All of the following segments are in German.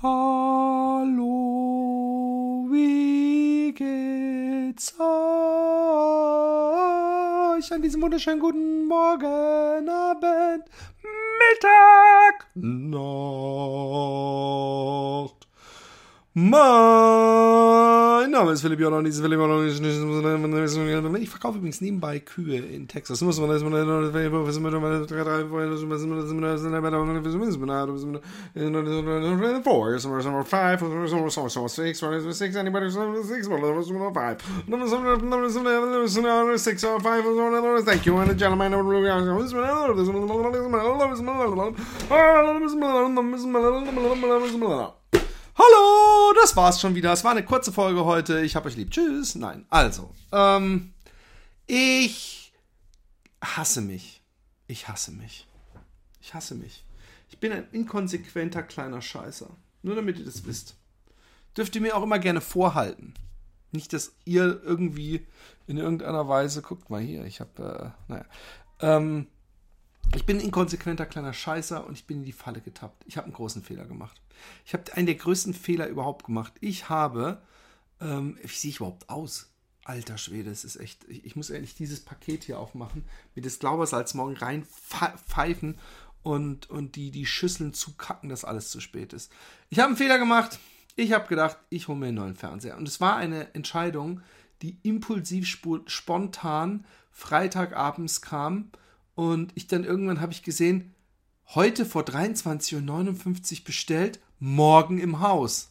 Hallo, wie geht's euch an diesem wunderschönen guten Morgen, Abend, Mittag, Nacht? Mein Name ist Philipp Jordan, ist Philipp Jordan. Ich verkaufe übrigens nebenbei Kühe in Texas. Muss man das four, five, six, six, anybody six, five, six, five, thank you, and gentlemen, Hallo, das war's schon wieder. Es war eine kurze Folge heute. Ich hab euch lieb. Tschüss. Nein, also, ähm, ich hasse mich. Ich hasse mich. Ich hasse mich. Ich bin ein inkonsequenter kleiner Scheißer. Nur damit ihr das wisst. Dürft ihr mir auch immer gerne vorhalten. Nicht, dass ihr irgendwie in irgendeiner Weise, guckt mal hier, ich habe, äh, naja, ähm, ich bin ein inkonsequenter kleiner Scheißer und ich bin in die Falle getappt. Ich habe einen großen Fehler gemacht. Ich habe einen der größten Fehler überhaupt gemacht. Ich habe, ähm, wie sehe ich überhaupt aus? Alter Schwede, es ist echt, ich, ich muss ehrlich dieses Paket hier aufmachen, mir das Glaubersalz morgen reinpfeifen und, und die, die Schüsseln zukacken, dass alles zu spät ist. Ich habe einen Fehler gemacht. Ich habe gedacht, ich hole mir einen neuen Fernseher. Und es war eine Entscheidung, die impulsiv, spontan Freitagabends kam und ich dann irgendwann habe ich gesehen, heute vor 23.59 Uhr bestellt, morgen im Haus.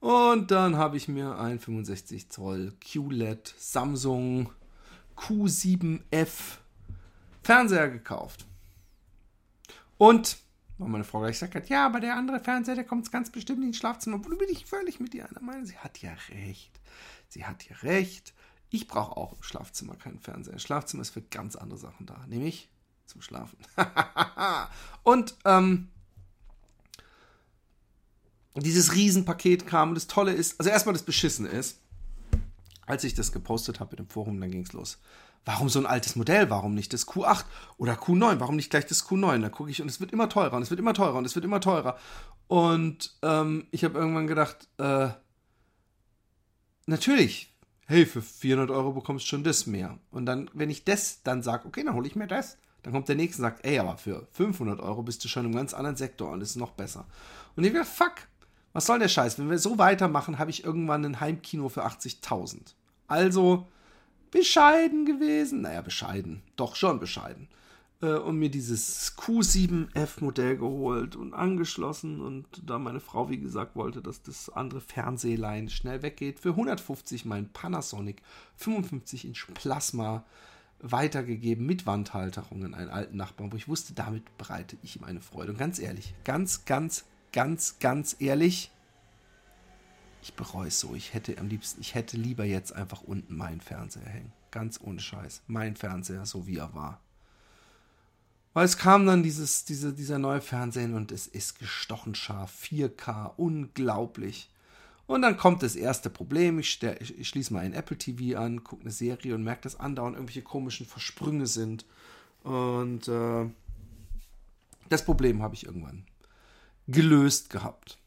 Und dann habe ich mir ein 65 Zoll QLED Samsung Q7F Fernseher gekauft. Und, weil meine Frau gleich gesagt hat, ja, aber der andere Fernseher, der kommt ganz bestimmt ins Schlafzimmer. Wo bin ich völlig mit ihr einer Meinung? Sie hat ja recht. Sie hat ja recht. Ich brauche auch im Schlafzimmer keinen Fernseher. Ein Schlafzimmer ist für ganz andere Sachen da, nämlich zum Schlafen. und ähm, dieses Riesenpaket kam und das Tolle ist, also erstmal das Beschissene ist, als ich das gepostet habe in dem Forum, dann ging es los. Warum so ein altes Modell? Warum nicht das Q8 oder Q9? Warum nicht gleich das Q9? Da gucke ich und es wird immer teurer und es wird immer teurer und es wird immer teurer. Und ähm, ich habe irgendwann gedacht, äh, natürlich, hey, für 400 Euro bekommst du schon das mehr. Und dann, wenn ich das dann sage, okay, dann hole ich mir das. Dann kommt der nächste und sagt, ey, aber für 500 Euro bist du schon im ganz anderen Sektor und das ist noch besser. Und ich wieder, fuck, was soll der Scheiß? Wenn wir so weitermachen, habe ich irgendwann ein Heimkino für 80.000. Also bescheiden gewesen. Naja, bescheiden. Doch schon bescheiden äh, und mir dieses Q7F-Modell geholt und angeschlossen. Und da meine Frau, wie gesagt, wollte, dass das andere Fernsehlein schnell weggeht, für 150 mein Panasonic 55 Inch Plasma weitergegeben mit Wandhalterung an einen alten Nachbarn, wo ich wusste, damit bereite ich ihm eine Freude. Und ganz ehrlich, ganz, ganz, ganz, ganz ehrlich, ich bereue es so. Ich hätte am liebsten, ich hätte lieber jetzt einfach unten meinen Fernseher hängen. Ganz ohne Scheiß. Mein Fernseher, so wie er war. Weil es kam dann dieses, diese, dieser neue Fernsehen und es ist gestochen scharf, 4K, unglaublich. Und dann kommt das erste Problem. Ich, ich, ich schließe mal ein Apple TV an, gucke eine Serie und merke, dass andauernd irgendwelche komischen Versprünge sind. Und äh, das Problem habe ich irgendwann gelöst gehabt.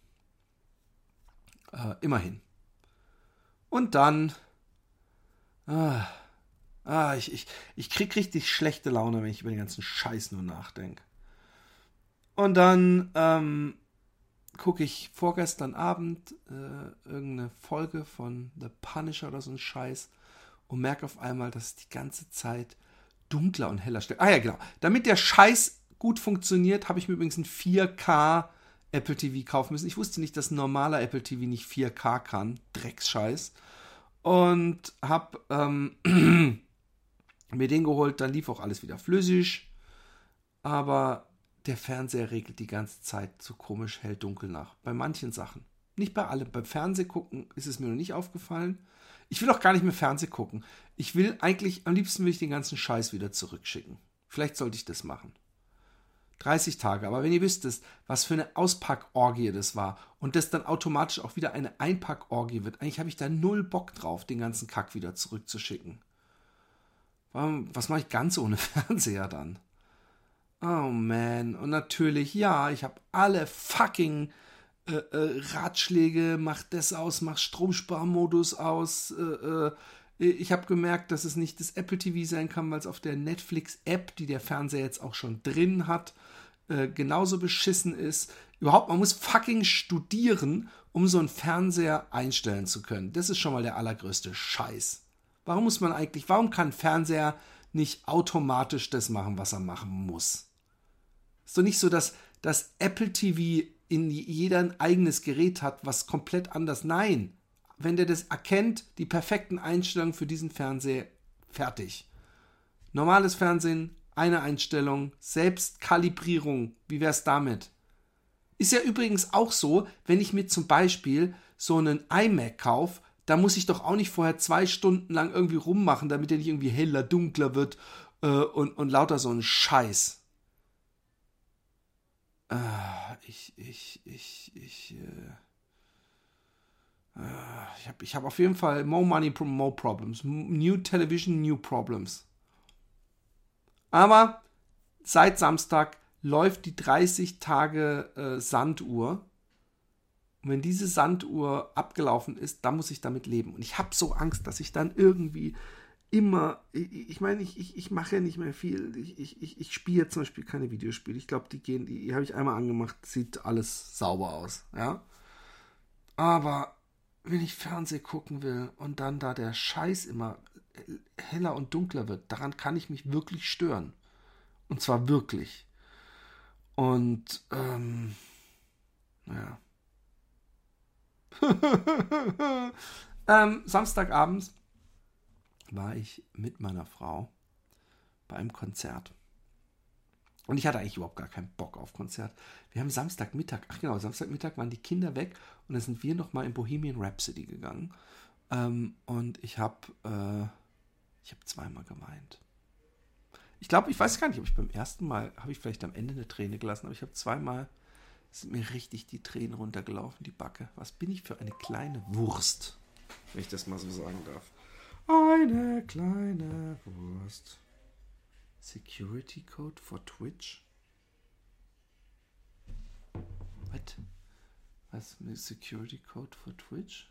Äh, immerhin. Und dann. Ah, Ah, ich, ich, ich krieg richtig schlechte Laune, wenn ich über den ganzen Scheiß nur nachdenke. Und dann ähm, gucke ich vorgestern Abend äh, irgendeine Folge von The Punisher oder so ein Scheiß und merke auf einmal, dass es die ganze Zeit dunkler und heller stellt. Ah ja, genau. Damit der Scheiß gut funktioniert, habe ich mir übrigens ein 4K Apple TV kaufen müssen. Ich wusste nicht, dass ein normaler Apple TV nicht 4K kann. Drecksscheiß. Und habe ähm, mir den geholt, dann lief auch alles wieder flüssig. Aber der Fernseher regelt die ganze Zeit so komisch hell-dunkel nach. Bei manchen Sachen. Nicht bei allem. Beim Fernsehgucken ist es mir noch nicht aufgefallen. Ich will auch gar nicht mehr Fernseh gucken. Ich will eigentlich, am liebsten will ich den ganzen Scheiß wieder zurückschicken. Vielleicht sollte ich das machen. 30 Tage. Aber wenn ihr wüsstet, was für eine Auspackorgie das war und das dann automatisch auch wieder eine Einpackorgie wird, eigentlich habe ich da null Bock drauf, den ganzen Kack wieder zurückzuschicken. Was mache ich ganz ohne Fernseher dann? Oh man. Und natürlich, ja, ich habe alle fucking äh, äh, Ratschläge, mach das aus, mach Stromsparmodus aus. Äh, äh ich habe gemerkt, dass es nicht das Apple TV sein kann, weil es auf der Netflix-App, die der Fernseher jetzt auch schon drin hat, äh, genauso beschissen ist. Überhaupt, man muss fucking studieren, um so einen Fernseher einstellen zu können. Das ist schon mal der allergrößte Scheiß. Warum muss man eigentlich, warum kann ein Fernseher nicht automatisch das machen, was er machen muss? Ist doch nicht so, dass das Apple TV in jeder ein eigenes Gerät hat, was komplett anders. Nein, wenn der das erkennt, die perfekten Einstellungen für diesen Fernseher, fertig. Normales Fernsehen, eine Einstellung, Selbstkalibrierung, wie wäre es damit? Ist ja übrigens auch so, wenn ich mir zum Beispiel so einen iMac kaufe, da muss ich doch auch nicht vorher zwei Stunden lang irgendwie rummachen, damit er nicht irgendwie heller, dunkler wird äh, und, und lauter so ein Scheiß. Äh, ich, ich, ich, ich, äh ich habe ich hab auf jeden Fall more money, more problems. New television, new problems. Aber seit Samstag läuft die 30 Tage äh, Sanduhr. Und wenn diese Sanduhr abgelaufen ist, dann muss ich damit leben. Und ich habe so Angst, dass ich dann irgendwie immer, ich, ich meine, ich, ich, ich mache ja nicht mehr viel. Ich, ich, ich, ich spiele zum Beispiel keine Videospiele. Ich glaube, die gehen, die, die habe ich einmal angemacht, sieht alles sauber aus, ja. Aber wenn ich Fernseh gucken will und dann da der Scheiß immer heller und dunkler wird, daran kann ich mich wirklich stören. Und zwar wirklich. Und, ähm, naja. ähm, Samstagabends war ich mit meiner Frau bei einem Konzert. Und ich hatte eigentlich überhaupt gar keinen Bock auf Konzert. Wir haben Samstagmittag, ach genau, Samstagmittag waren die Kinder weg und dann sind wir nochmal in Bohemian Rhapsody gegangen. Ähm, und ich habe äh, ich habe zweimal geweint. Ich glaube, ich weiß gar nicht, ob ich beim ersten Mal, habe ich vielleicht am Ende eine Träne gelassen, aber ich habe zweimal, sind mir richtig die Tränen runtergelaufen, die Backe. Was bin ich für eine kleine Wurst, wenn ich das mal so sagen darf. Eine kleine Wurst. Security Code for Twitch? What? Was Security Code for Twitch?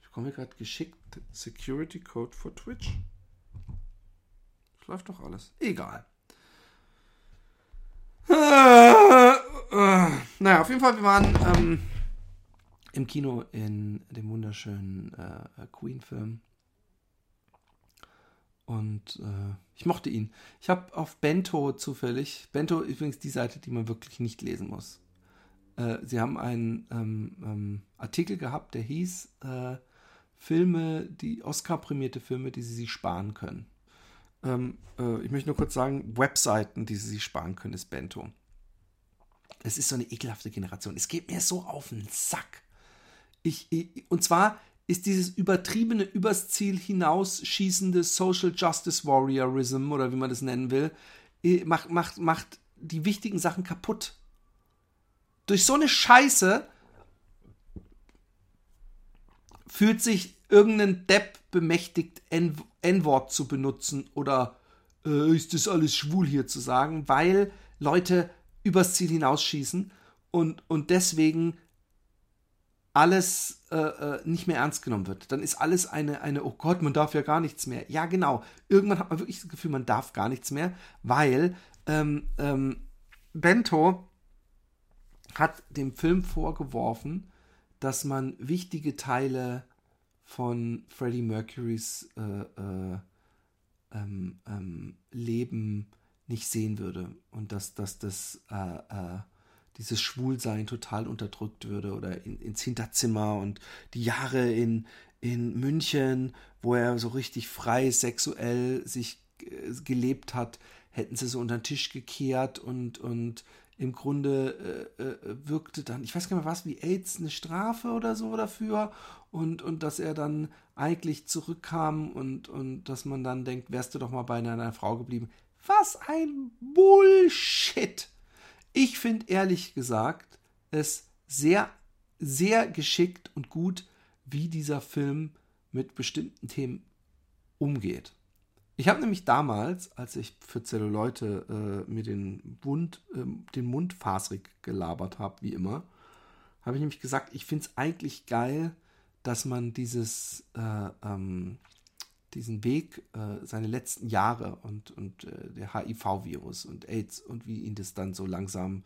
Ich bekomme gerade geschickt Security Code for Twitch. Das läuft doch alles. Egal. Äh, äh, naja, auf jeden Fall, wir waren ähm, im Kino in dem wunderschönen äh, Queen-Film. Und äh, ich mochte ihn. Ich habe auf Bento zufällig, Bento übrigens die Seite, die man wirklich nicht lesen muss. Äh, sie haben einen ähm, ähm, Artikel gehabt, der hieß äh, Filme, die Oscar-prämierte Filme, die sie sich sparen können. Ähm, äh, ich möchte nur kurz sagen, Webseiten, die sie sich sparen können, ist Bento. Es ist so eine ekelhafte Generation. Es geht mir so auf den Sack. Ich, ich, und zwar ist dieses übertriebene, übers Ziel hinausschießende Social Justice Warriorism oder wie man das nennen will, macht, macht, macht die wichtigen Sachen kaputt. Durch so eine Scheiße fühlt sich irgendein Depp bemächtigt, N-Wort zu benutzen oder äh, ist das alles schwul hier zu sagen, weil Leute übers Ziel hinausschießen und, und deswegen alles äh, äh, nicht mehr ernst genommen wird. Dann ist alles eine, eine, oh Gott, man darf ja gar nichts mehr. Ja, genau. Irgendwann hat man wirklich das Gefühl, man darf gar nichts mehr, weil ähm, ähm, Bento hat dem Film vorgeworfen, dass man wichtige Teile von Freddie Mercurys äh, äh, ähm, ähm Leben nicht sehen würde und dass, dass das äh, äh, dieses Schwulsein total unterdrückt würde oder in, ins Hinterzimmer und die Jahre in, in München, wo er so richtig frei sexuell sich äh, gelebt hat, hätten sie so unter den Tisch gekehrt und, und im Grunde äh, äh, wirkte dann, ich weiß gar nicht mehr was, wie AIDS eine Strafe oder so dafür und, und dass er dann eigentlich zurückkam und, und dass man dann denkt, wärst du doch mal bei einer, einer Frau geblieben. Was ein Bullshit! Ich finde ehrlich gesagt es sehr, sehr geschickt und gut, wie dieser Film mit bestimmten Themen umgeht. Ich habe nämlich damals, als ich für Zelluleute äh, mir den Mund, äh, den Mund fasrig gelabert habe, wie immer, habe ich nämlich gesagt, ich finde es eigentlich geil, dass man dieses, äh, ähm, diesen Weg, äh, seine letzten Jahre und, und äh, der HIV-Virus und AIDS und wie ihn das dann so langsam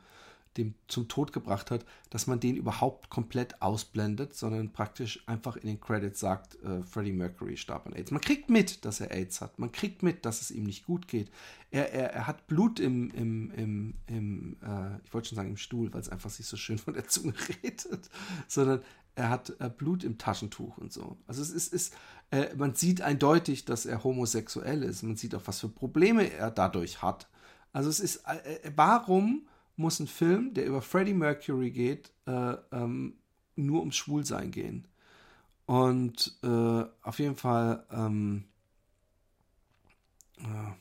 dem zum Tod gebracht hat, dass man den überhaupt komplett ausblendet, sondern praktisch einfach in den Credits sagt, äh, Freddie Mercury starb an AIDS. Man kriegt mit, dass er AIDS hat. Man kriegt mit, dass es ihm nicht gut geht. Er, er, er hat Blut im, im, im, im äh, ich wollte schon sagen im Stuhl, weil es einfach sich so schön von der Zunge redet, sondern er hat äh, Blut im Taschentuch und so. Also es ist, ist äh, man sieht eindeutig, dass er homosexuell ist. Man sieht auch, was für Probleme er dadurch hat. Also es ist, äh, äh, warum muss ein Film, der über Freddie Mercury geht, äh, ähm, nur ums Schwulsein gehen. Und äh, auf jeden Fall, ähm, äh,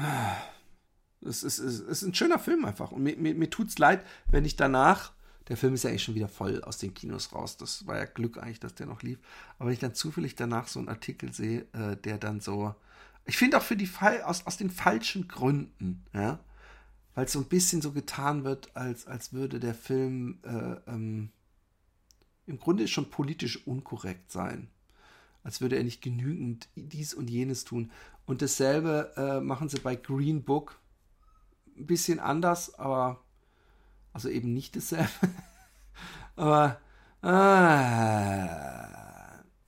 es, ist, es ist ein schöner Film einfach. Und mir, mir, mir tut es leid, wenn ich danach, der Film ist ja eigentlich schon wieder voll aus den Kinos raus. Das war ja Glück eigentlich, dass der noch lief. Aber wenn ich dann zufällig danach so einen Artikel sehe, äh, der dann so, ich finde auch für die Fall, aus, aus den falschen Gründen, ja, weil es so ein bisschen so getan wird, als, als würde der Film äh, ähm, im Grunde schon politisch unkorrekt sein. Als würde er nicht genügend dies und jenes tun. Und dasselbe äh, machen sie bei Green Book. Ein bisschen anders, aber also eben nicht dasselbe. aber äh,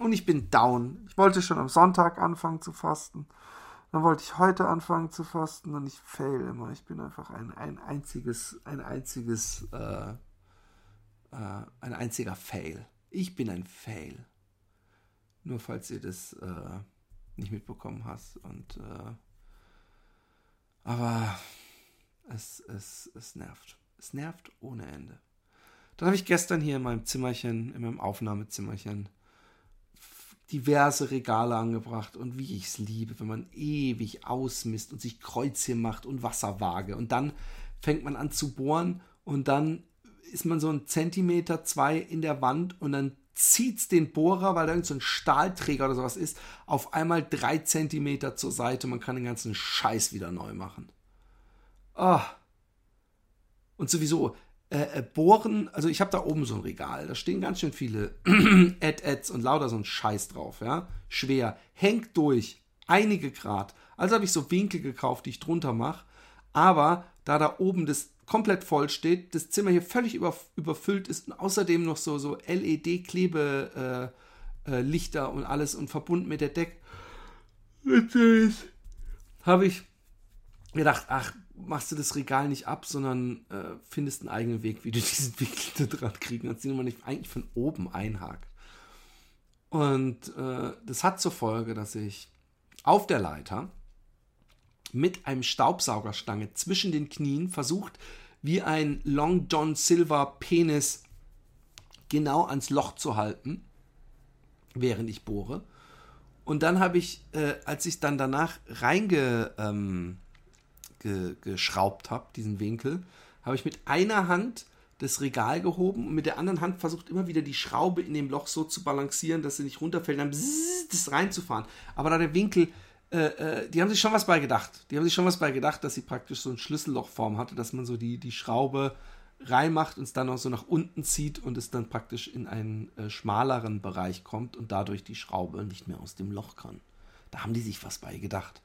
und ich bin down. Ich wollte schon am Sonntag anfangen zu fasten. Dann wollte ich heute anfangen zu fasten und ich fail immer. Ich bin einfach ein, ein einziges, ein einziges, äh, äh, ein einziger Fail. Ich bin ein Fail. Nur falls ihr das äh, nicht mitbekommen hast. Und äh, aber es, es, es nervt. Es nervt ohne Ende. Dann habe ich gestern hier in meinem Zimmerchen, in meinem Aufnahmezimmerchen, diverse Regale angebracht und wie ich es liebe, wenn man ewig ausmisst und sich Kreuzchen macht und Wasserwaage und dann fängt man an zu bohren und dann ist man so ein Zentimeter, zwei in der Wand und dann zieht es den Bohrer, weil da irgend so ein Stahlträger oder sowas ist, auf einmal drei Zentimeter zur Seite man kann den ganzen Scheiß wieder neu machen. Ah. Und sowieso, äh, äh, bohren, also ich habe da oben so ein Regal, da stehen ganz schön viele Ad-Ads und lauter so ein Scheiß drauf, ja. Schwer, hängt durch, einige Grad. Also habe ich so Winkel gekauft, die ich drunter mache. Aber da da oben das komplett voll steht, das Zimmer hier völlig über, überfüllt ist und außerdem noch so, so LED-Klebelichter äh, äh, und alles und verbunden mit der Decke, habe ich gedacht, ach, machst du das Regal nicht ab, sondern äh, findest einen eigenen Weg, wie du diesen Winkel da dran kriegen kannst, den man nicht eigentlich von oben einhakt. Und äh, das hat zur Folge, dass ich auf der Leiter mit einem Staubsaugerstange zwischen den Knien versucht, wie ein Long John Silver Penis genau ans Loch zu halten, während ich bohre. Und dann habe ich, äh, als ich dann danach reinge, ähm, ge, geschraubt habe, diesen Winkel, habe ich mit einer Hand das Regal gehoben und mit der anderen Hand versucht immer wieder die Schraube in dem Loch so zu balancieren, dass sie nicht runterfällt, dann das reinzufahren. Aber da der Winkel, äh, äh, die haben sich schon was bei gedacht. Die haben sich schon was bei gedacht, dass sie praktisch so eine Schlüssellochform hatte, dass man so die, die Schraube reinmacht und es dann auch so nach unten zieht und es dann praktisch in einen äh, schmaleren Bereich kommt und dadurch die Schraube nicht mehr aus dem Loch kann. Da haben die sich was bei gedacht.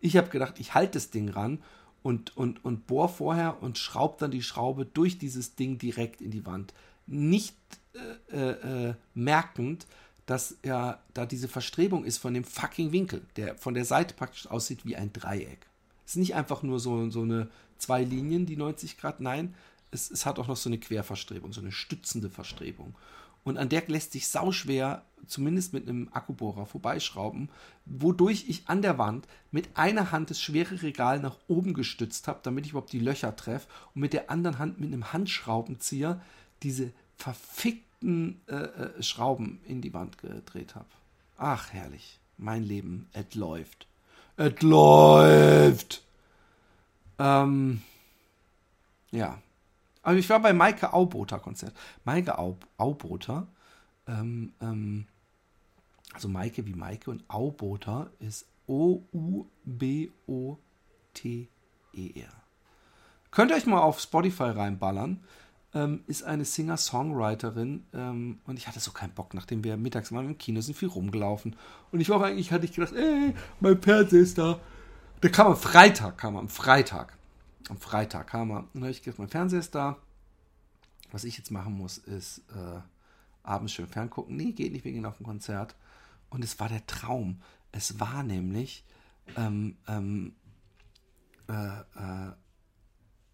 Ich habe gedacht, ich halte das Ding ran und, und, und bohr vorher und schraub dann die Schraube durch dieses Ding direkt in die Wand. Nicht äh, äh, äh, merkend, dass ja da diese Verstrebung ist von dem fucking Winkel, der von der Seite praktisch aussieht wie ein Dreieck. Es ist nicht einfach nur so, so eine zwei Linien, die 90 Grad, nein, es, es hat auch noch so eine Querverstrebung, so eine stützende Verstrebung. Und an der lässt sich sauschwer, zumindest mit einem Akkubohrer, vorbeischrauben, wodurch ich an der Wand mit einer Hand das schwere Regal nach oben gestützt habe, damit ich überhaupt die Löcher treffe, und mit der anderen Hand mit einem Handschraubenzieher diese verfickten äh, äh, Schrauben in die Wand gedreht habe. Ach, herrlich. Mein Leben, es läuft. Es läuft! Ähm, ja, aber ich war bei Maike Auboter Konzert. Maike Au Auboter, ähm, ähm, also Maike wie Maike und Auboter ist O-U-B-O-T-E-R. Könnt ihr euch mal auf Spotify reinballern. ähm, ist eine Singer-Songwriterin ähm, und ich hatte so keinen Bock, nachdem wir mittags mal im Kino sind, viel rumgelaufen. Und ich war eigentlich, hatte ich gedacht, ey, mein Fernseher ist da. Der kam am Freitag, kam am Freitag. Am Freitag kam er. Und ich gedacht, mein Fernseher ist da. Was ich jetzt machen muss, ist äh, abends schön ferngucken. Nee, geht nicht, wir gehen auf ein Konzert. Und es war der Traum. Es war nämlich ähm, ähm, äh, äh,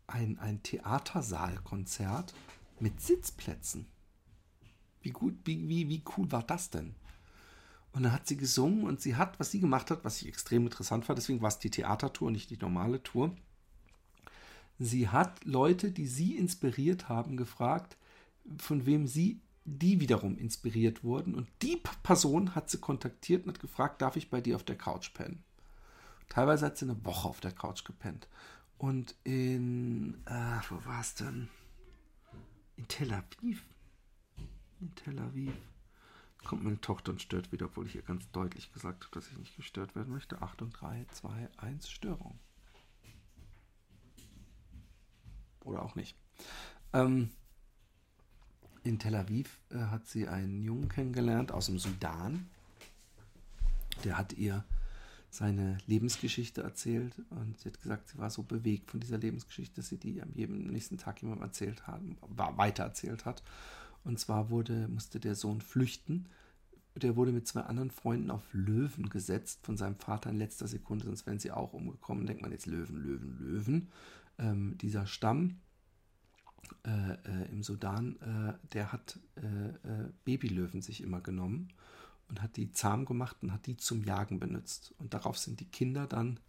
ein, ein Theatersaalkonzert mit Sitzplätzen. Wie gut, wie, wie, wie cool war das denn? Und dann hat sie gesungen und sie hat, was sie gemacht hat, was ich extrem interessant fand, deswegen war es die Theatertour, nicht die normale Tour. Sie hat Leute, die sie inspiriert haben, gefragt, von wem sie die wiederum inspiriert wurden. Und die Person hat sie kontaktiert und hat gefragt, darf ich bei dir auf der Couch pennen? Teilweise hat sie eine Woche auf der Couch gepennt. Und in, äh, wo war es denn? In Tel Aviv. In Tel Aviv. Kommt meine Tochter und stört wieder, obwohl ich ihr ganz deutlich gesagt habe, dass ich nicht gestört werden möchte. Achtung, 3, 2, 1, Störung. Oder auch nicht. Ähm, in Tel Aviv äh, hat sie einen Jungen kennengelernt aus dem Sudan. Der hat ihr seine Lebensgeschichte erzählt und sie hat gesagt, sie war so bewegt von dieser Lebensgeschichte, dass sie die am jedem nächsten Tag jemandem erzählt hat, weiter erzählt hat. Und zwar wurde, musste der Sohn flüchten. Der wurde mit zwei anderen Freunden auf Löwen gesetzt von seinem Vater in letzter Sekunde, sonst wären sie auch umgekommen. Denkt man jetzt Löwen, Löwen, Löwen. Ähm, dieser Stamm äh, äh, im Sudan, äh, der hat äh, äh, Babylöwen sich immer genommen und hat die zahm gemacht und hat die zum Jagen benutzt. Und darauf sind die Kinder dann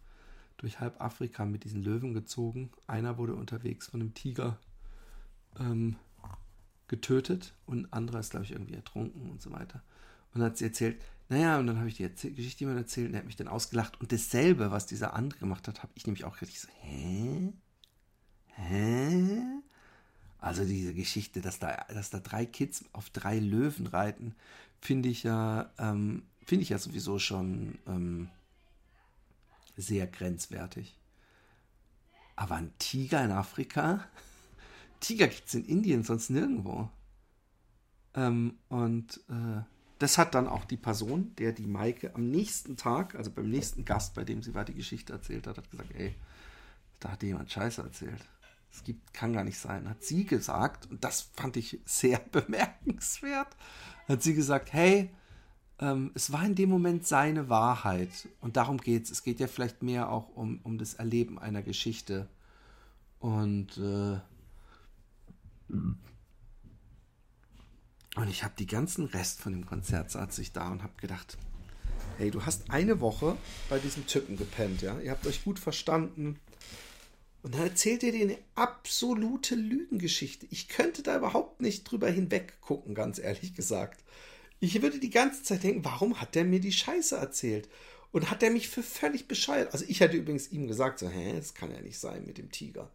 durch halb Afrika mit diesen Löwen gezogen. Einer wurde unterwegs von einem Tiger ähm, getötet und ein anderer ist, glaube ich, irgendwie ertrunken und so weiter. Und dann hat sie erzählt, naja, und dann habe ich die Erzähl Geschichte jemand erzählt und der hat mich dann ausgelacht. Und dasselbe, was dieser andere gemacht hat, habe ich nämlich auch richtig so, hä? Hä? Also diese Geschichte, dass da, dass da drei Kids auf drei Löwen reiten, finde ich ja, ähm, finde ich ja sowieso schon ähm, sehr grenzwertig. Aber ein Tiger in Afrika? Tiger gibt es in Indien, sonst nirgendwo. Ähm, und äh, das hat dann auch die Person, der die Maike am nächsten Tag, also beim nächsten Gast, bei dem sie war, die Geschichte erzählt hat, hat gesagt, ey, da hat jemand Scheiße erzählt. Es gibt, kann gar nicht sein, hat sie gesagt, und das fand ich sehr bemerkenswert, hat sie gesagt, hey, ähm, es war in dem Moment seine Wahrheit. Und darum geht es. Es geht ja vielleicht mehr auch um, um das Erleben einer Geschichte. Und, äh, und ich habe die ganzen Rest von dem Konzert saß ich da und habe gedacht, hey, du hast eine Woche bei diesem Typen gepennt, ja? Ihr habt euch gut verstanden. Und dann erzählt er dir eine absolute Lügengeschichte. Ich könnte da überhaupt nicht drüber hinweg gucken, ganz ehrlich gesagt. Ich würde die ganze Zeit denken, warum hat der mir die Scheiße erzählt? Und hat er mich für völlig bescheuert? Also ich hätte übrigens ihm gesagt, so, hä, das kann ja nicht sein mit dem Tiger.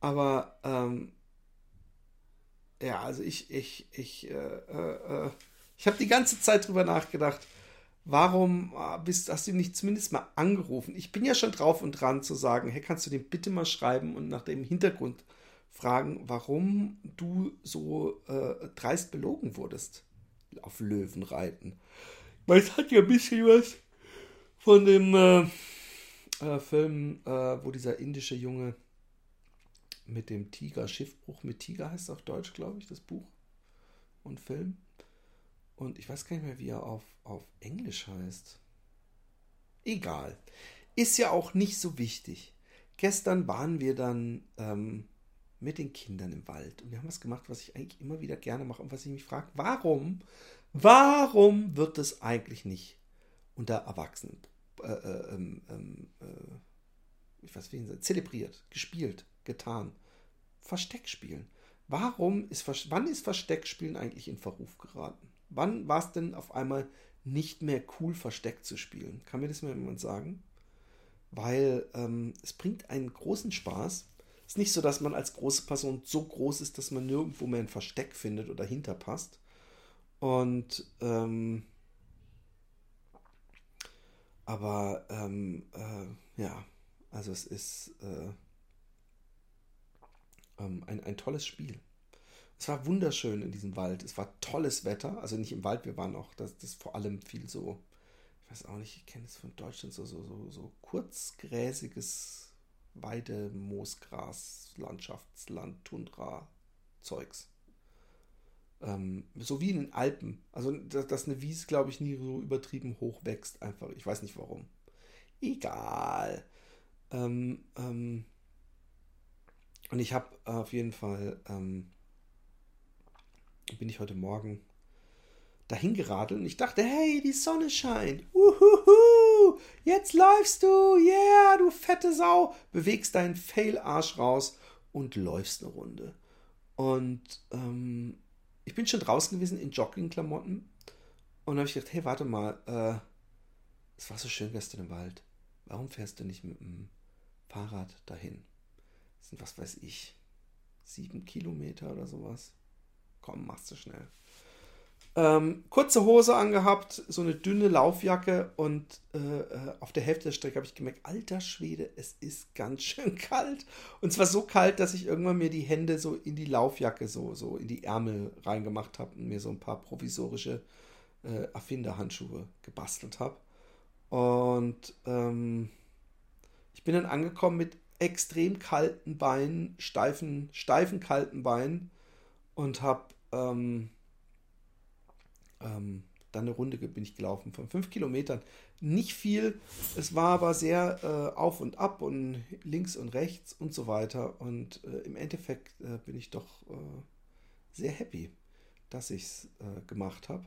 Aber, ähm, ja, also ich, ich, ich, äh, äh, äh ich habe die ganze Zeit drüber nachgedacht, warum äh, bist, hast du ihn nicht zumindest mal angerufen? Ich bin ja schon drauf und dran zu sagen, hey, kannst du den bitte mal schreiben und nach dem Hintergrund fragen, warum du so äh, dreist belogen wurdest auf Löwen reiten. Weil es hat ja ein bisschen was von dem äh, äh, Film, äh, wo dieser indische Junge mit dem Tiger, Schiffbruch mit Tiger heißt auf Deutsch, glaube ich, das Buch und Film. Und ich weiß gar nicht mehr, wie er auf, auf Englisch heißt. Egal. Ist ja auch nicht so wichtig. Gestern waren wir dann ähm, mit den Kindern im Wald und wir haben was gemacht, was ich eigentlich immer wieder gerne mache und was ich mich frage, warum, warum wird es eigentlich nicht unter Erwachsenen, äh, äh, ähm, ähm, äh, ich weiß wie zelebriert, gespielt, getan, Versteckspielen. Warum ist, wann ist Versteckspielen eigentlich in Verruf geraten? Wann war es denn auf einmal nicht mehr cool, versteckt zu spielen? Kann mir das mal jemand sagen? Weil ähm, es bringt einen großen Spaß. Es ist nicht so, dass man als große Person so groß ist, dass man nirgendwo mehr ein Versteck findet oder hinterpasst. Und ähm, aber ähm, äh, ja, also es ist äh, ähm, ein, ein tolles Spiel. Es war wunderschön in diesem Wald. Es war tolles Wetter. Also nicht im Wald, wir waren auch, das, das vor allem viel so, ich weiß auch nicht, ich kenne es von Deutschland, so, so, so, so kurzgräsiges Weide, Moosgras, Landschaftsland, Tundra, Zeugs. Ähm, so wie in den Alpen. Also, dass, dass eine Wiese, glaube ich, nie so übertrieben hoch wächst. Einfach. Ich weiß nicht warum. Egal. Ähm, ähm, und ich habe auf jeden Fall, ähm, bin ich heute Morgen dahin geradelt und ich dachte, hey, die Sonne scheint. Uhuhu, jetzt läufst du, yeah, du fette Sau. Bewegst deinen Fail-Arsch raus und läufst eine Runde. Und ähm, ich bin schon draußen gewesen in Joggingklamotten und habe ich gedacht, hey, warte mal, äh, es war so schön gestern im Wald. Warum fährst du nicht mit dem Fahrrad dahin? Das sind, was weiß ich, sieben Kilometer oder sowas. Komm, machst du schnell. Ähm, kurze Hose angehabt, so eine dünne Laufjacke und äh, äh auf der Hälfte der Strecke habe ich gemerkt, alter Schwede, es ist ganz schön kalt. Und zwar so kalt, dass ich irgendwann mir die Hände so in die Laufjacke, so, so in die Ärmel reingemacht habe und mir so ein paar provisorische äh, Erfinderhandschuhe gebastelt habe. Und ähm, ich bin dann angekommen mit extrem kalten Beinen, steifen, steifen kalten Beinen und habe ähm, ähm, dann eine Runde bin ich gelaufen von fünf Kilometern. Nicht viel, es war aber sehr äh, auf und ab und links und rechts und so weiter. Und äh, im Endeffekt äh, bin ich doch äh, sehr happy, dass ich es äh, gemacht habe.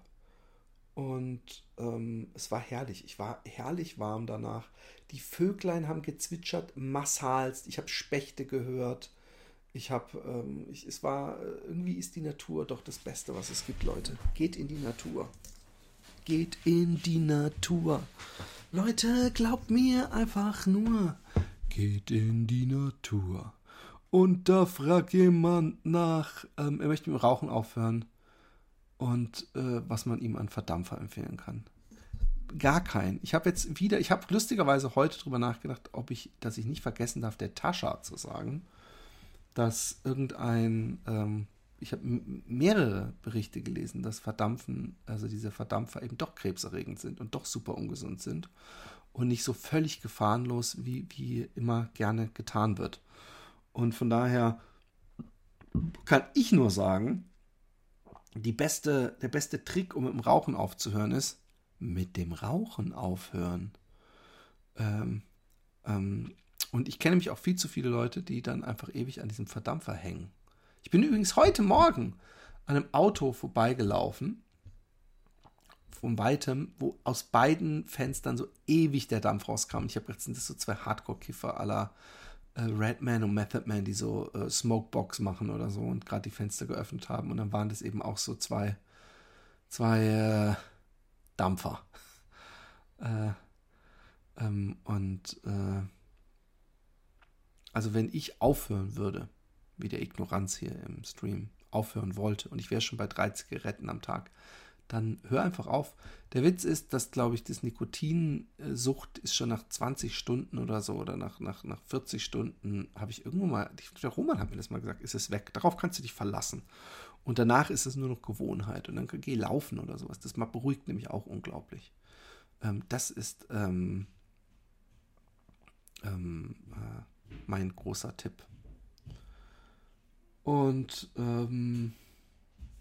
Und ähm, es war herrlich. Ich war herrlich warm danach. Die Vöglein haben gezwitschert, massalst. Ich habe Spechte gehört. Ich habe, ähm, es war, äh, irgendwie ist die Natur doch das Beste, was es gibt, Leute. Geht in die Natur. Geht in die Natur. Leute, glaubt mir einfach nur. Geht in die Natur. Und da fragt jemand nach, ähm, er möchte mit dem Rauchen aufhören und äh, was man ihm an Verdampfer empfehlen kann. Gar keinen. Ich habe jetzt wieder, ich habe lustigerweise heute drüber nachgedacht, ob ich, dass ich nicht vergessen darf, der Tascha zu sagen, dass irgendein, ähm, ich habe mehrere Berichte gelesen, dass Verdampfen, also diese Verdampfer eben doch krebserregend sind und doch super ungesund sind und nicht so völlig gefahrenlos, wie, wie immer gerne getan wird. Und von daher kann ich nur sagen, die beste, der beste Trick, um mit dem Rauchen aufzuhören, ist mit dem Rauchen aufhören. Ähm, ähm, und ich kenne mich auch viel zu viele Leute, die dann einfach ewig an diesem Verdampfer hängen. Ich bin übrigens heute Morgen an einem Auto vorbeigelaufen, von weitem, wo aus beiden Fenstern so ewig der Dampf rauskam. Ich habe gedacht, sind das so zwei Hardcore-Kiffer aller äh, Redman und Method Man, die so äh, Smokebox machen oder so und gerade die Fenster geöffnet haben. Und dann waren das eben auch so zwei, zwei äh, Dampfer. Äh, ähm, und äh, also wenn ich aufhören würde, wie der Ignoranz hier im Stream aufhören wollte und ich wäre schon bei drei Zigaretten am Tag, dann hör einfach auf. Der Witz ist, dass, glaube ich, das Nikotinsucht ist schon nach 20 Stunden oder so oder nach, nach, nach 40 Stunden, habe ich irgendwo mal, der Roman hat mir das mal gesagt, ist es weg. Darauf kannst du dich verlassen. Und danach ist es nur noch Gewohnheit und dann geh laufen oder sowas. Das beruhigt nämlich auch unglaublich. Ähm, das ist ähm, ähm, äh, mein großer Tipp. Und ähm,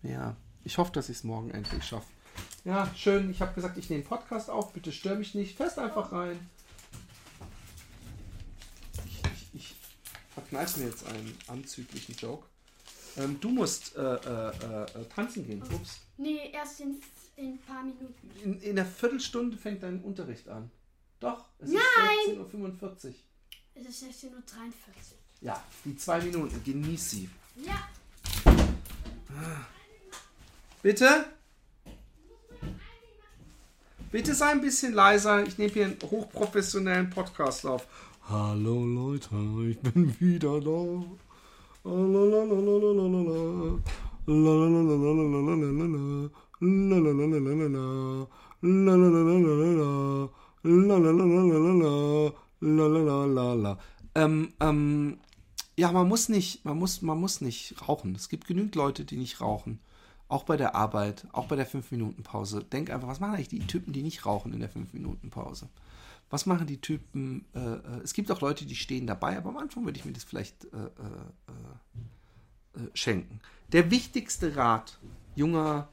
ja, ich hoffe, dass ich es morgen endlich schaffe. Ja, schön. Ich habe gesagt, ich nehme Podcast auf. Bitte stör mich nicht. Fest einfach rein. Ich, ich, ich verkneife mir jetzt einen anzüglichen Joke. Ähm, du musst äh, äh, äh, tanzen gehen. Ups. Nee, erst in, in ein paar Minuten. In, in einer Viertelstunde fängt dein Unterricht an. Doch, es Nein. ist 16.45 Uhr. Es ist 16.43 Uhr. Ja, die zwei Minuten. Genieß sie. Ja. Bitte? Bitte sei ein bisschen leiser. Ich nehme hier einen hochprofessionellen Podcast auf. Hallo Leute, ich bin wieder da. Ähm, ähm, Ja, man muss nicht, man muss, man muss nicht rauchen. Es gibt genügend Leute, die nicht rauchen. Auch bei der Arbeit, auch bei der 5-Minuten-Pause. Denk einfach, was machen eigentlich die Typen, die nicht rauchen in der 5-Minuten-Pause? Was machen die Typen? Äh, äh, es gibt auch Leute, die stehen dabei, aber am Anfang würde ich mir das vielleicht äh, äh, äh, äh schenken. Der wichtigste Rat junger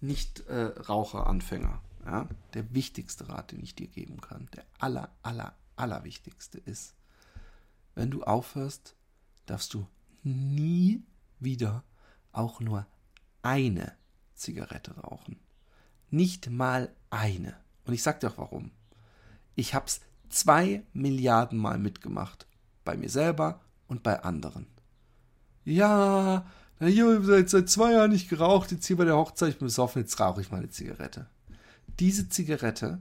Nicht-Raucher-Anfänger, ja, der wichtigste Rat, den ich dir geben kann, der aller, aller, aller wichtigste ist, wenn du aufhörst, darfst du nie wieder auch nur eine Zigarette rauchen. Nicht mal eine. Und ich sag dir auch warum. Ich hab's zwei Milliarden Mal mitgemacht. Bei mir selber und bei anderen. Ja, na hier, seit, seit zwei Jahren nicht geraucht, jetzt hier bei der Hochzeit, ich bin besoffen, jetzt rauche ich mal eine Zigarette. Diese Zigarette,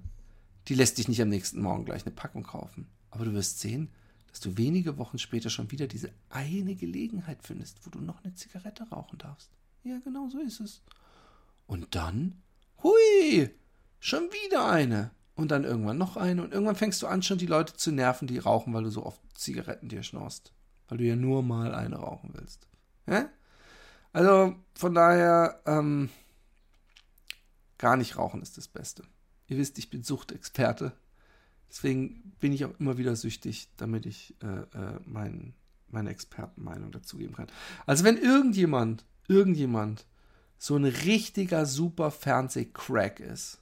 die lässt dich nicht am nächsten Morgen gleich eine Packung kaufen. Aber du wirst sehen, dass du wenige Wochen später schon wieder diese eine Gelegenheit findest, wo du noch eine Zigarette rauchen darfst. Ja, genau so ist es. Und dann, hui, schon wieder eine. Und dann irgendwann noch eine. Und irgendwann fängst du an, schon die Leute zu nerven, die rauchen, weil du so oft Zigaretten dir schnorst. Weil du ja nur mal eine rauchen willst. Ja? Also von daher, ähm, gar nicht rauchen ist das Beste. Ihr wisst, ich bin Suchtexperte. Deswegen bin ich auch immer wieder süchtig, damit ich äh, äh, mein, meine Expertenmeinung dazugeben kann. Also wenn irgendjemand, irgendjemand so ein richtiger super Fernsehcrack ist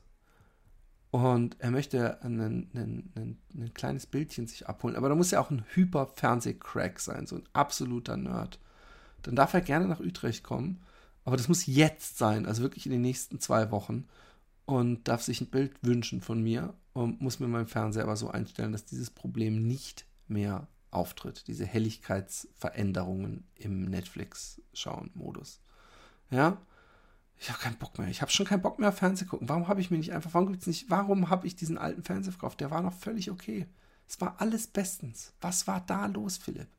und er möchte ein, ein, ein, ein, kleines Bildchen sich abholen, aber da muss ja auch ein hyper Fernsehcrack sein, so ein absoluter Nerd, dann darf er gerne nach Utrecht kommen, aber das muss jetzt sein, also wirklich in den nächsten zwei Wochen und darf sich ein Bild wünschen von mir und muss mir meinen Fernseher aber so einstellen, dass dieses Problem nicht mehr auftritt, diese Helligkeitsveränderungen im Netflix-Schauen-Modus. Ja, ich habe keinen Bock mehr. Ich habe schon keinen Bock mehr auf Fernsehen gucken. Warum habe ich mir nicht einfach, warum gibt's nicht, warum habe ich diesen alten Fernseher verkauft? Der war noch völlig okay. Es war alles bestens. Was war da los, Philipp?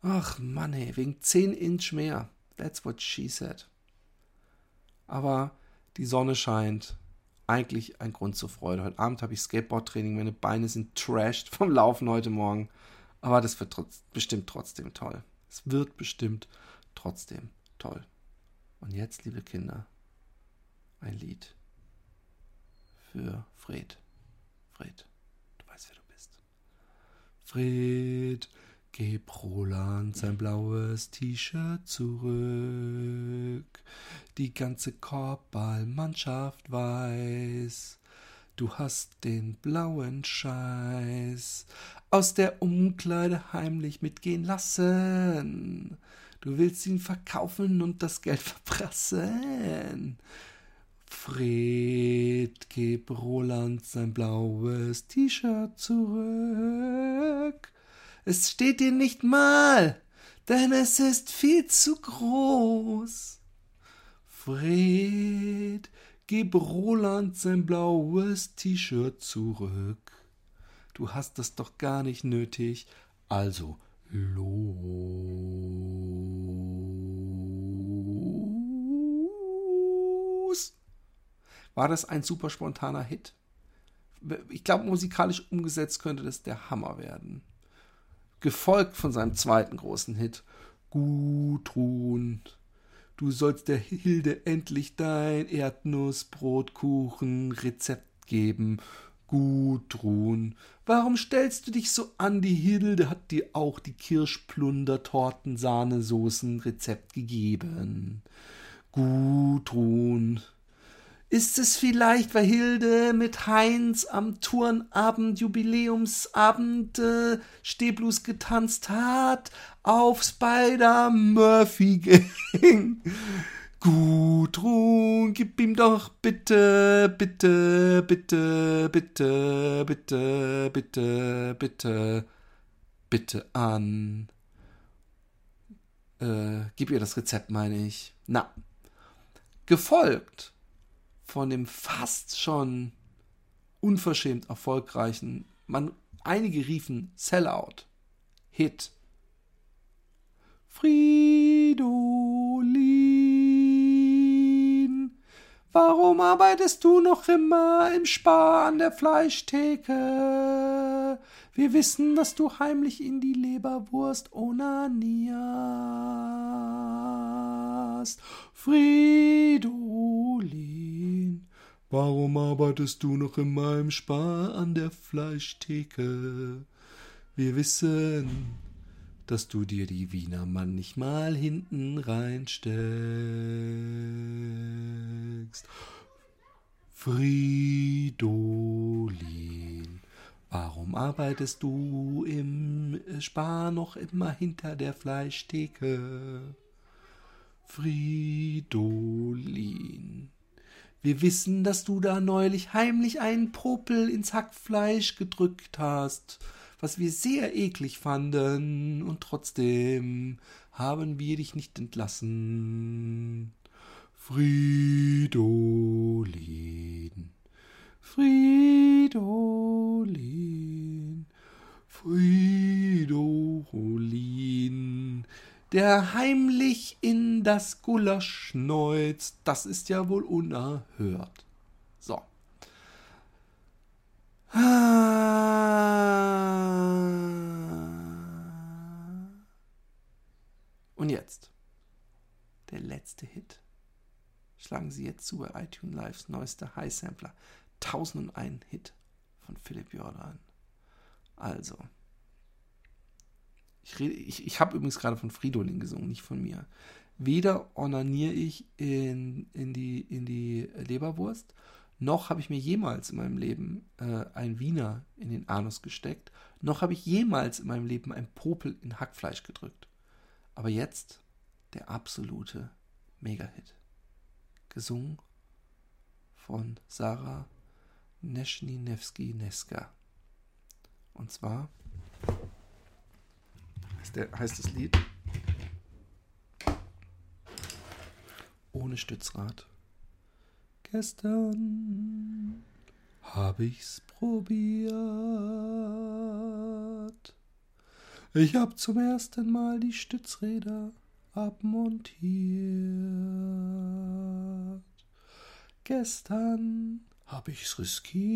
Ach Mann, ey, wegen 10 Inch mehr. That's what she said. Aber die Sonne scheint. Eigentlich ein Grund zur Freude. Heute Abend habe ich Skateboard-Training, meine Beine sind trashed vom Laufen heute Morgen. Aber das wird trotz, bestimmt trotzdem toll. Es wird bestimmt trotzdem toll. Und jetzt, liebe Kinder, ein Lied für Fred. Fred, du weißt, wer du bist. Fred, Gib Roland sein blaues T-Shirt zurück. Die ganze Korbballmannschaft weiß, du hast den blauen Scheiß aus der Umkleide heimlich mitgehen lassen. Du willst ihn verkaufen und das Geld verprassen. Fred, gib Roland sein blaues T-Shirt zurück. Es steht dir nicht mal, denn es ist viel zu groß. Fred, gib Roland sein blaues T-Shirt zurück. Du hast es doch gar nicht nötig, also los. War das ein super spontaner Hit? Ich glaube, musikalisch umgesetzt könnte das der Hammer werden gefolgt von seinem zweiten großen Hit. Gudrun, du sollst der Hilde endlich dein Erdnussbrotkuchen-Rezept geben. Gudrun, warum stellst du dich so an? Die Hilde hat dir auch die Kirschplunder-Torten-Sahnesoßen-Rezept gegeben. Gudrun, ist es vielleicht, weil Hilde mit Heinz am Turnabend, Jubiläumsabend äh, Stehblues getanzt hat, auf Spider Murphy ging? Gudrun, gib ihm doch bitte, bitte, bitte, bitte, bitte, bitte, bitte, bitte an. Äh, gib ihr das Rezept, meine ich. Na. Gefolgt von dem fast schon unverschämt erfolgreichen, man, einige riefen Sellout, Hit. Fridolin, warum arbeitest du noch immer im Spar an der Fleischtheke? Wir wissen, dass du heimlich in die Leberwurst onanierst. Fridolin, warum arbeitest du noch in meinem Spar an der Fleischtheke? Wir wissen, dass du dir die Wiener Mann nicht mal hinten reinsteckst. Fridolin, warum arbeitest du im Spar noch immer hinter der Fleischtheke? Fridolin, wir wissen, dass du da neulich heimlich einen Popel ins Hackfleisch gedrückt hast, was wir sehr eklig fanden, und trotzdem haben wir dich nicht entlassen. Fridolin, Fridolin, Fridolin, der heimlich in das Gulasch schneuzt, das ist ja wohl unerhört. So. Und jetzt der letzte Hit. Schlagen Sie jetzt zu bei iTunes Lives neuester High Sampler. 1001 Hit von Philipp Jordan. Also. Ich, ich, ich habe übrigens gerade von Fridolin gesungen, nicht von mir. Weder onaniere ich in, in, die, in die Leberwurst, noch habe ich mir jemals in meinem Leben äh, ein Wiener in den Anus gesteckt, noch habe ich jemals in meinem Leben ein Popel in Hackfleisch gedrückt. Aber jetzt der absolute Mega-Hit. Gesungen von Sarah Neschninewski-Neska. Und zwar heißt, der, heißt das Lied Ohne Stützrad. Gestern habe ich's probiert. Ich hab zum ersten Mal die Stützräder abmontiert. Gestern hab ich's riskiert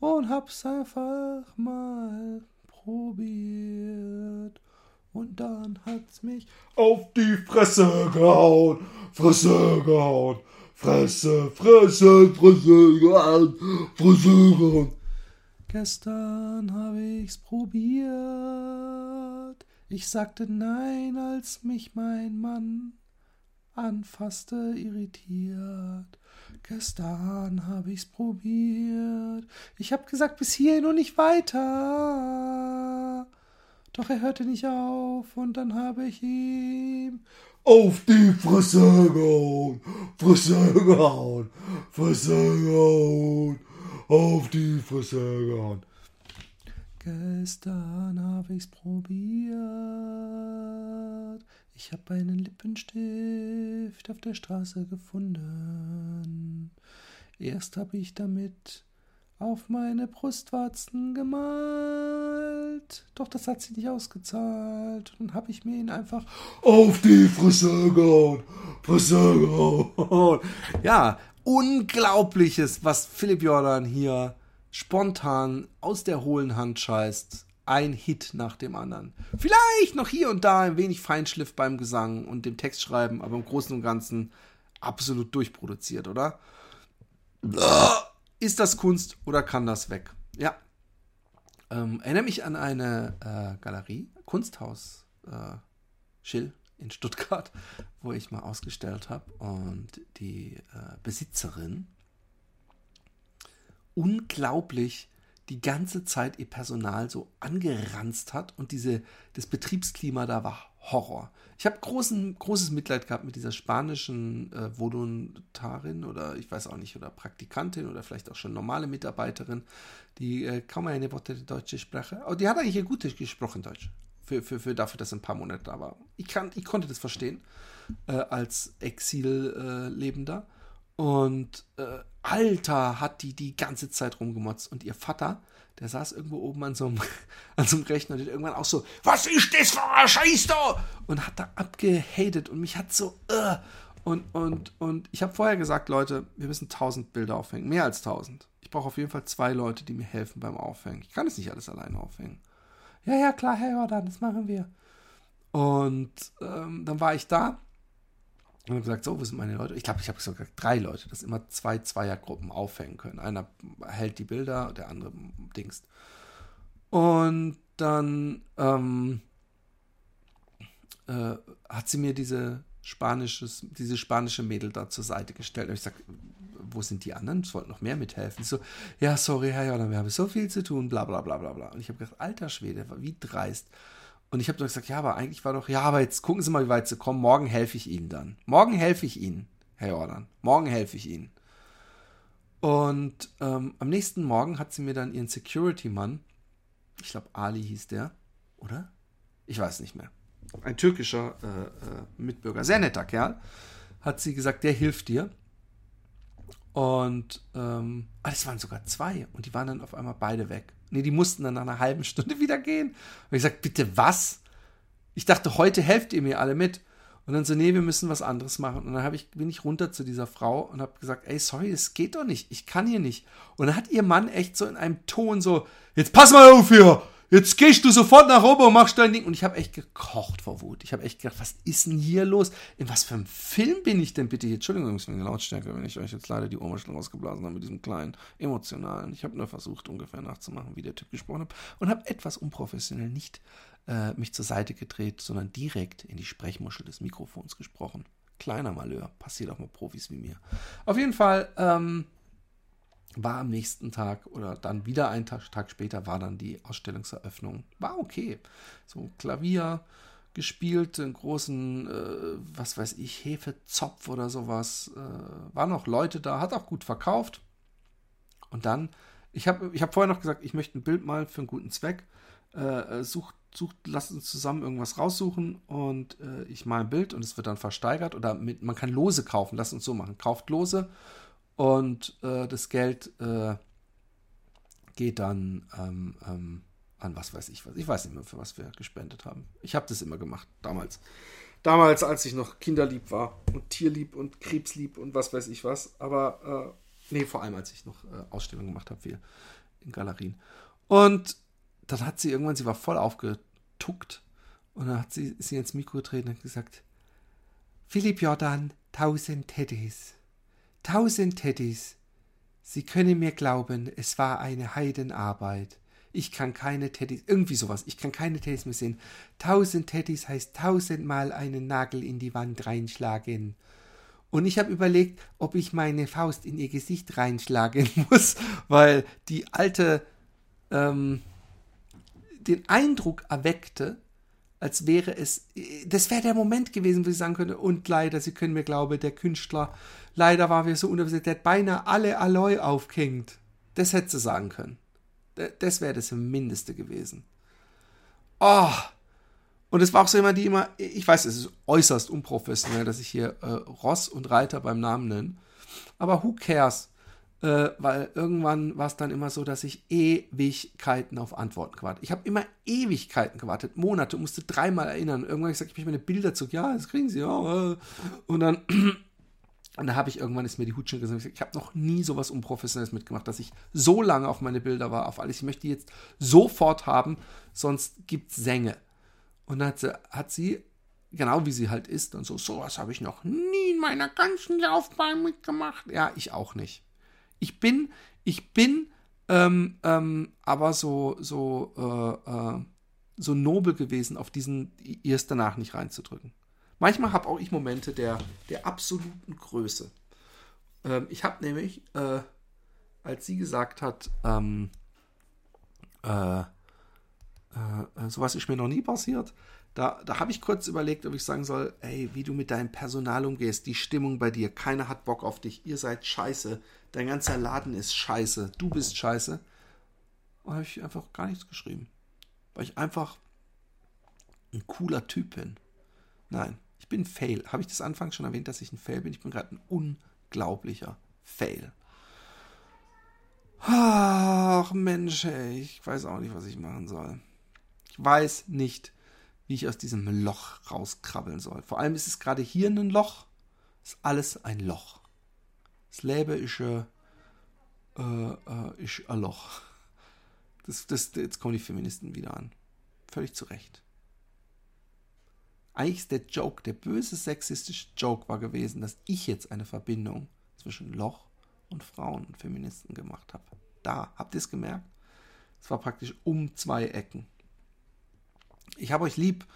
und hab's einfach mal probiert. Und dann hat's mich auf die Fresse gehauen, Fresse gehauen, Fresse, Fresse, Fresse gehauen, Fresse gehauen. Gestern habe ich's probiert. Ich sagte nein, als mich mein Mann anfasste, irritiert. Gestern habe ich's probiert. Ich hab gesagt, bis hierhin und nicht weiter. Doch er hörte nicht auf und dann habe ich ihm auf die Fresse gehauen, Fresse gehauen, Fresse gehauen, auf die Fresse gehauen. Gestern habe ich's probiert. Ich habe einen Lippenstift auf der Straße gefunden. Erst habe ich damit auf meine Brustwarzen gemalt. Doch das hat sie nicht ausgezahlt. Dann habe ich mir ihn einfach auf die Fresse gehauen. Fresse gehauen. Ja, unglaubliches, was Philipp Jordan hier spontan aus der hohlen Hand scheißt. Ein Hit nach dem anderen. Vielleicht noch hier und da ein wenig Feinschliff beim Gesang und dem Textschreiben, aber im Großen und Ganzen absolut durchproduziert, oder? Ist das Kunst oder kann das weg? Ja. Ähm, erinnere mich an eine äh, Galerie, Kunsthaus äh, Schill in Stuttgart, wo ich mal ausgestellt habe und die äh, Besitzerin unglaublich die ganze Zeit ihr Personal so angeranzt hat und diese, das Betriebsklima da war Horror. Ich habe großes Mitleid gehabt mit dieser spanischen äh, Voluntarin oder ich weiß auch nicht, oder Praktikantin oder vielleicht auch schon normale Mitarbeiterin, die äh, kaum eine Worte deutsche Sprache, aber die hat eigentlich gut gesprochen Deutsch. Für, für, für dafür, dass ein paar Monate da war. Ich, kann, ich konnte das verstehen äh, als Exillebender. Und äh, Alter, hat die die ganze Zeit rumgemotzt. Und ihr Vater, der saß irgendwo oben an so einem, an so einem Rechner und irgendwann auch so, was ist das für ein Scheiß da? Und hat da abgehatet und mich hat so, uh, und, und, und ich habe vorher gesagt, Leute, wir müssen tausend Bilder aufhängen, mehr als tausend. Ich ich brauche auf jeden Fall zwei Leute, die mir helfen beim Aufhängen. Ich kann es nicht alles alleine aufhängen. Ja, ja, klar, Herr Jordan, das machen wir. Und ähm, dann war ich da und habe gesagt, so, wo sind meine Leute? Ich glaube, ich habe sogar drei Leute, dass immer zwei Zweiergruppen aufhängen können. Einer hält die Bilder, der andere dingst. Und dann ähm, äh, hat sie mir diese spanisches, diese spanische Mädel da zur Seite gestellt. Und ich sage, wo sind die anderen? Es wollten noch mehr mithelfen. So, ja, sorry, Herr Jordan, wir haben so viel zu tun, bla bla bla bla bla. Und ich habe gedacht, alter Schwede, wie dreist. Und ich habe doch gesagt, ja, aber eigentlich war doch, ja, aber jetzt gucken Sie mal, wie weit Sie kommen. Morgen helfe ich Ihnen dann. Morgen helfe ich Ihnen, Herr Jordan. Morgen helfe ich Ihnen. Und ähm, am nächsten Morgen hat sie mir dann ihren Security-Mann, ich glaube Ali hieß der, oder? Ich weiß nicht mehr. Ein türkischer äh, äh, Mitbürger, sehr netter Kerl, hat sie gesagt, der hilft dir. Und ähm, ah, das waren sogar zwei. Und die waren dann auf einmal beide weg. Nee, die mussten dann nach einer halben Stunde wieder gehen. Und ich sagte, bitte was? Ich dachte, heute helft ihr mir alle mit. Und dann so, nee, wir müssen was anderes machen. Und dann hab ich, bin ich runter zu dieser Frau und habe gesagt, ey, sorry, es geht doch nicht. Ich kann hier nicht. Und dann hat ihr Mann echt so in einem Ton so, jetzt pass mal auf hier. Jetzt gehst du sofort nach oben und machst dein Ding. Und ich habe echt gekocht vor Wut. Ich habe echt gedacht, was ist denn hier los? In was für einem Film bin ich denn bitte hier? Entschuldigung, ich bin die Lautstärke, wenn ich euch jetzt leider die Ohrmuschel rausgeblasen habe mit diesem kleinen emotionalen. Ich habe nur versucht, ungefähr nachzumachen, wie der Typ gesprochen hat. Und habe etwas unprofessionell nicht äh, mich zur Seite gedreht, sondern direkt in die Sprechmuschel des Mikrofons gesprochen. Kleiner Malheur. Passiert auch mal Profis wie mir. Auf jeden Fall, ähm, war am nächsten Tag oder dann wieder einen Tag, Tag später war dann die Ausstellungseröffnung. War okay. So Klavier gespielt, einen großen, äh, was weiß ich, Hefezopf oder sowas. Äh, waren noch Leute da, hat auch gut verkauft. Und dann, ich habe ich hab vorher noch gesagt, ich möchte ein Bild malen für einen guten Zweck. Äh, sucht, sucht, lasst uns zusammen irgendwas raussuchen und äh, ich mal ein Bild und es wird dann versteigert oder mit, man kann Lose kaufen, lasst uns so machen. Kauft Lose und äh, das Geld äh, geht dann ähm, ähm, an was weiß ich was. Ich weiß nicht mehr, für was wir gespendet haben. Ich habe das immer gemacht, damals. Damals, als ich noch kinderlieb war und tierlieb und krebslieb und was weiß ich was. Aber, äh, nee, vor allem, als ich noch äh, Ausstellungen gemacht habe, viel in Galerien. Und dann hat sie irgendwann, sie war voll aufgetuckt und dann hat sie, sie ins Mikro getreten und gesagt, Philipp Jordan, tausend Teddys. Tausend Teddys. Sie können mir glauben, es war eine Heidenarbeit. Ich kann keine Teddys, irgendwie sowas, ich kann keine Teddys mehr sehen. Tausend Teddys heißt tausendmal einen Nagel in die Wand reinschlagen. Und ich habe überlegt, ob ich meine Faust in ihr Gesicht reinschlagen muss, weil die alte ähm, den Eindruck erweckte, als wäre es, das wäre der Moment gewesen, wo ich sagen könnte, und leider, Sie können mir glauben, der Künstler, leider war wir so unterbesetzt, der hat beinahe alle Alloy aufgehängt. Das hätte sie sagen können. Das wäre das Mindeste gewesen. Oh! Und es war auch so immer die immer, ich weiß, es ist äußerst unprofessionell, dass ich hier äh, Ross und Reiter beim Namen nenne. Aber who cares? Äh, weil irgendwann war es dann immer so, dass ich Ewigkeiten auf Antworten gewartet. Ich habe immer Ewigkeiten gewartet, Monate, musste dreimal erinnern. Irgendwann habe ich gesagt, ich möchte meine Bilder zurück. Ja, das kriegen sie, ja. Äh. Und dann, und da habe ich irgendwann ist mir die Hut schon gesagt, ich habe noch nie sowas Unprofessionelles mitgemacht, dass ich so lange auf meine Bilder war, auf alles. Ich möchte die jetzt sofort haben, sonst gibt es Sänge. Und dann hat sie, hat sie genau wie sie halt ist und so, sowas habe ich noch nie in meiner ganzen Laufbahn mitgemacht. Ja, ich auch nicht ich bin, ich bin ähm, ähm, aber so, so, äh, äh, so nobel gewesen, auf diesen erst danach nicht reinzudrücken. Manchmal habe auch ich Momente der, der absoluten Größe. Ähm, ich habe nämlich, äh, als sie gesagt hat, ähm, äh, äh, sowas ist mir noch nie passiert, da, da habe ich kurz überlegt, ob ich sagen soll, ey, wie du mit deinem Personal umgehst, die Stimmung bei dir, keiner hat Bock auf dich, ihr seid scheiße, dein ganzer Laden ist scheiße, du bist scheiße. Und habe ich einfach gar nichts geschrieben. Weil ich einfach ein cooler Typ bin. Nein, ich bin ein Fail. Habe ich das anfangs schon erwähnt, dass ich ein Fail bin? Ich bin gerade ein unglaublicher Fail. Ach Mensch, ey, ich weiß auch nicht, was ich machen soll. Ich weiß nicht, wie ich aus diesem Loch rauskrabbeln soll. Vor allem ist es gerade hier ein Loch. Ist alles ein Loch. Das Leben ist äh, äh, ist ein Loch. Das, das, jetzt kommen die Feministen wieder an. Völlig zu Recht. Eigentlich ist der Joke, der böse sexistische Joke war gewesen, dass ich jetzt eine Verbindung zwischen Loch und Frauen und Feministen gemacht habe. Da, habt ihr es gemerkt? Es war praktisch um zwei Ecken. Ich habe euch lieb.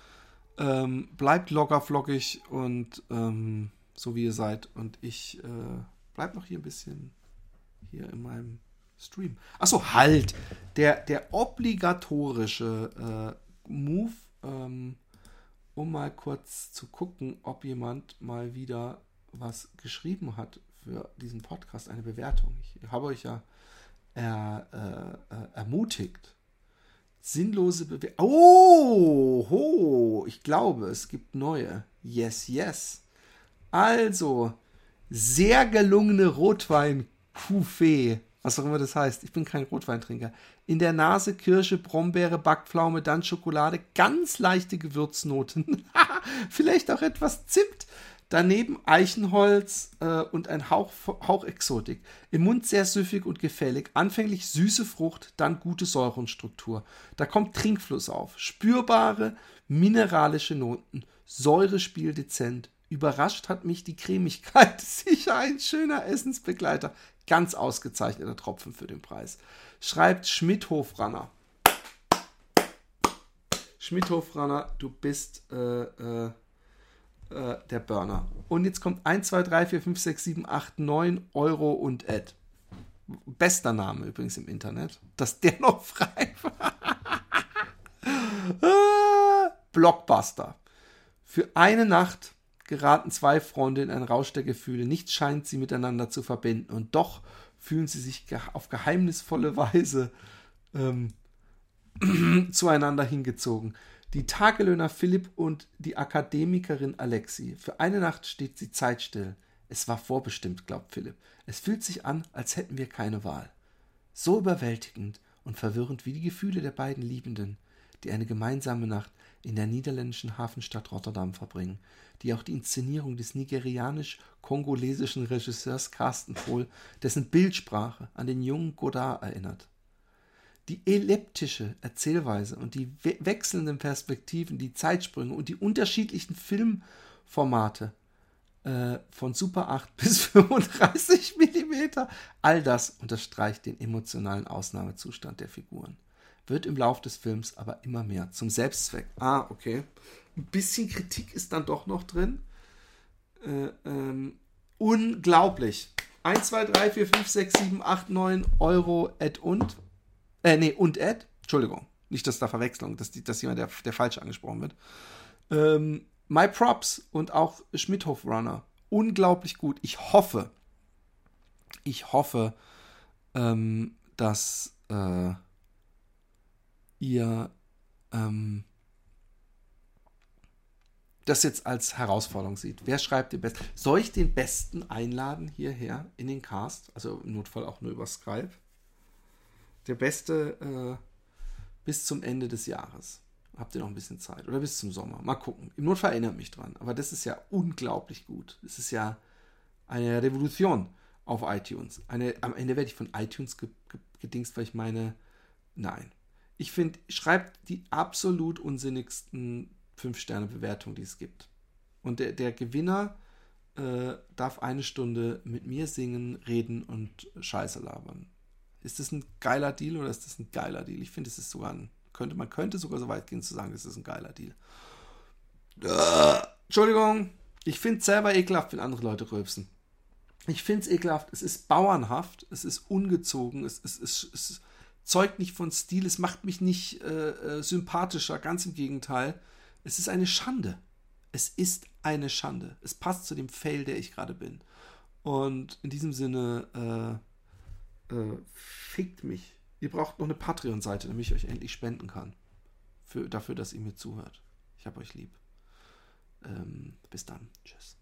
Ähm, bleibt locker flockig und ähm, so wie ihr seid. Und ich äh, bleib noch hier ein bisschen hier in meinem Stream. Achso, halt! Der, der obligatorische äh, Move, ähm, um mal kurz zu gucken, ob jemand mal wieder was geschrieben hat für diesen Podcast, eine Bewertung. Ich habe euch ja er, äh, äh, ermutigt. Sinnlose Bewertung. Oh, ho, ich glaube, es gibt neue. Yes, yes. Also, sehr gelungene rotwein Coufé, was auch immer das heißt. Ich bin kein Rotweintrinker. In der Nase Kirsche, Brombeere, Backpflaume, dann Schokolade, ganz leichte Gewürznoten. Vielleicht auch etwas Zimt. Daneben Eichenholz äh, und ein Hauch, Hauch Exotik. Im Mund sehr süffig und gefällig. Anfänglich süße Frucht, dann gute Säurenstruktur. Da kommt Trinkfluss auf. Spürbare mineralische Noten. Säurespiel dezent. Überrascht hat mich die Cremigkeit. Sicher ein schöner Essensbegleiter. Ganz ausgezeichneter Tropfen für den Preis. Schreibt Schmidthofranner. Schmidthofranner, du bist äh, äh, äh, der Burner. Und jetzt kommt 1, 2, 3, 4, 5, 6, 7, 8, 9 Euro und Ad. Bester Name übrigens im Internet. Dass der noch frei war. Blockbuster. Für eine Nacht geraten zwei Freunde in einen Rausch der Gefühle. Nichts scheint sie miteinander zu verbinden. Und doch fühlen sie sich auf geheimnisvolle Weise ähm, zueinander hingezogen. Die Tagelöhner Philipp und die Akademikerin Alexi. Für eine Nacht steht sie zeitstill. Es war vorbestimmt, glaubt Philipp. Es fühlt sich an, als hätten wir keine Wahl. So überwältigend und verwirrend wie die Gefühle der beiden Liebenden, die eine gemeinsame Nacht in der niederländischen Hafenstadt Rotterdam verbringen, die auch die Inszenierung des nigerianisch-kongolesischen Regisseurs Carsten Pohl, dessen Bildsprache an den jungen Godard erinnert. Die elliptische Erzählweise und die we wechselnden Perspektiven, die Zeitsprünge und die unterschiedlichen Filmformate äh, von Super 8 bis 35 Millimeter, all das unterstreicht den emotionalen Ausnahmezustand der Figuren. Wird im Lauf des Films aber immer mehr zum Selbstzweck. Ah, okay. Ein bisschen Kritik ist dann doch noch drin. Äh, ähm, unglaublich. 1, 2, 3, 4, 5, 6, 7, 8, 9 Euro et und. Äh, nee, und Ed. Entschuldigung. Nicht, dass da Verwechslung, dass, die, dass jemand, der, der falsch angesprochen wird. Ähm, My Props und auch Schmidhof Runner. Unglaublich gut. Ich hoffe, ich hoffe, ähm, dass äh, ihr ähm, das jetzt als Herausforderung sieht. Wer schreibt den besten? Soll ich den Besten einladen hierher in den Cast? Also im Notfall auch nur über Skype der beste äh, bis zum Ende des Jahres. Habt ihr noch ein bisschen Zeit? Oder bis zum Sommer? Mal gucken. Im Notfall erinnert mich dran. Aber das ist ja unglaublich gut. Das ist ja eine Revolution auf iTunes. Eine, am Ende werde ich von iTunes ge, ge, gedingst, weil ich meine, nein. Ich finde, schreibt die absolut unsinnigsten 5-Sterne-Bewertungen, die es gibt. Und der, der Gewinner äh, darf eine Stunde mit mir singen, reden und Scheiße labern. Ist das ein geiler Deal oder ist das ein geiler Deal? Ich finde, es ist sogar ein, könnte, man könnte sogar so weit gehen zu sagen, das ist ein geiler Deal. Äh, Entschuldigung, ich finde es selber ekelhaft, wenn andere Leute rülpsen. Ich finde es ekelhaft, es ist bauernhaft, es ist ungezogen, es, es, es, es zeugt nicht von Stil, es macht mich nicht äh, äh, sympathischer, ganz im Gegenteil. Es ist eine Schande. Es ist eine Schande. Es passt zu dem Fail, der ich gerade bin. Und in diesem Sinne, äh, äh, fickt mich. Ihr braucht noch eine Patreon-Seite, damit ich euch endlich spenden kann. Für, dafür, dass ihr mir zuhört. Ich habe euch lieb. Ähm, bis dann. Tschüss.